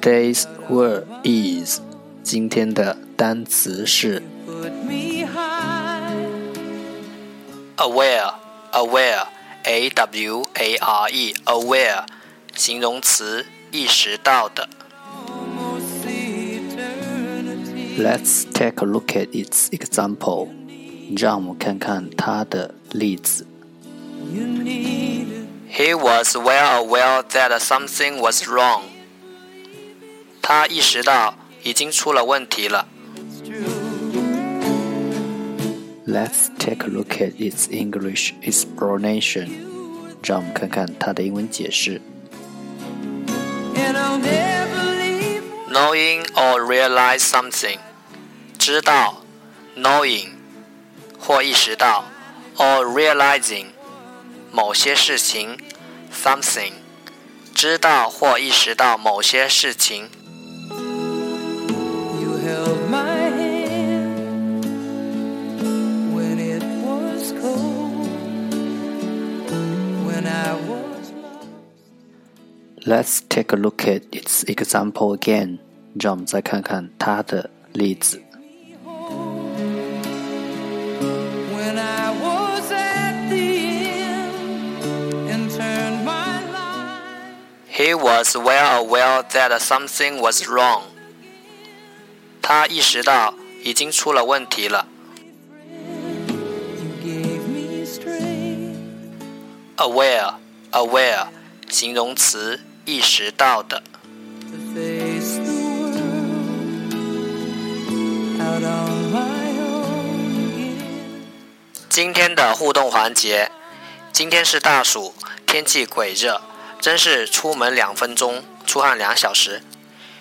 Today's word is 今天的单词是 aware aware a w a r e aware 形容词意识到的。Let's take a look at its example. was well aware that something was wrong. 他意识到已经出了问题了。Let's take a look at its English explanation。让我们看看它的英文解释。Knowing or realize something，知道，knowing 或意识到，or realizing 某些事情，something 知道或意识到某些事情。Let's take a look at its example again。让我们再看看它的例子。He was well aware that something was wrong。他意识到已经出了问题了。Aware, 形容词.意识到的。今天的互动环节，今天是大暑，天气鬼热，真是出门两分钟，出汗两小时。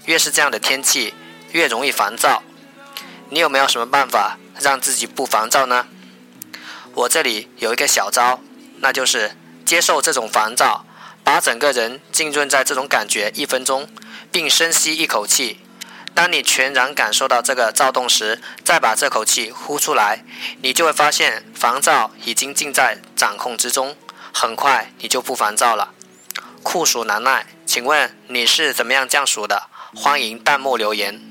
越是这样的天气，越容易烦躁。你有没有什么办法让自己不烦躁呢？我这里有一个小招，那就是接受这种烦躁。把整个人浸润在这种感觉一分钟，并深吸一口气。当你全然感受到这个躁动时，再把这口气呼出来，你就会发现烦躁已经尽在掌控之中。很快你就不烦躁了。酷暑难耐，请问你是怎么样降暑的？欢迎弹幕留言。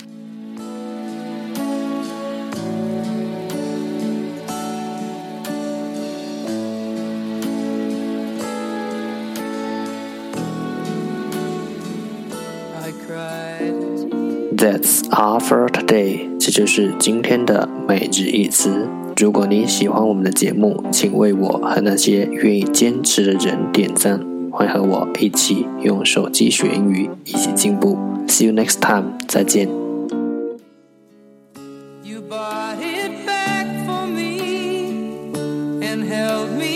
That's our for today，这就是今天的每日一词。如果你喜欢我们的节目，请为我和那些愿意坚持的人点赞，欢迎和我一起用手机学英语，一起进步。See you next time，再见。You bought back it and for me me. held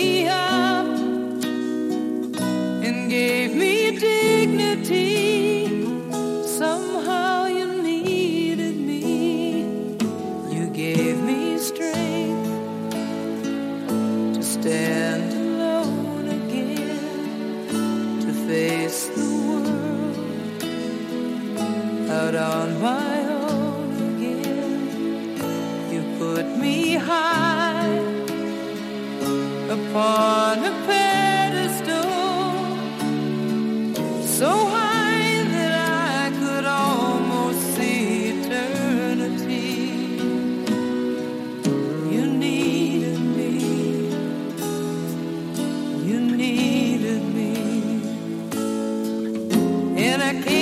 face the world out on my own again. You put me high upon a pedestal. I can't.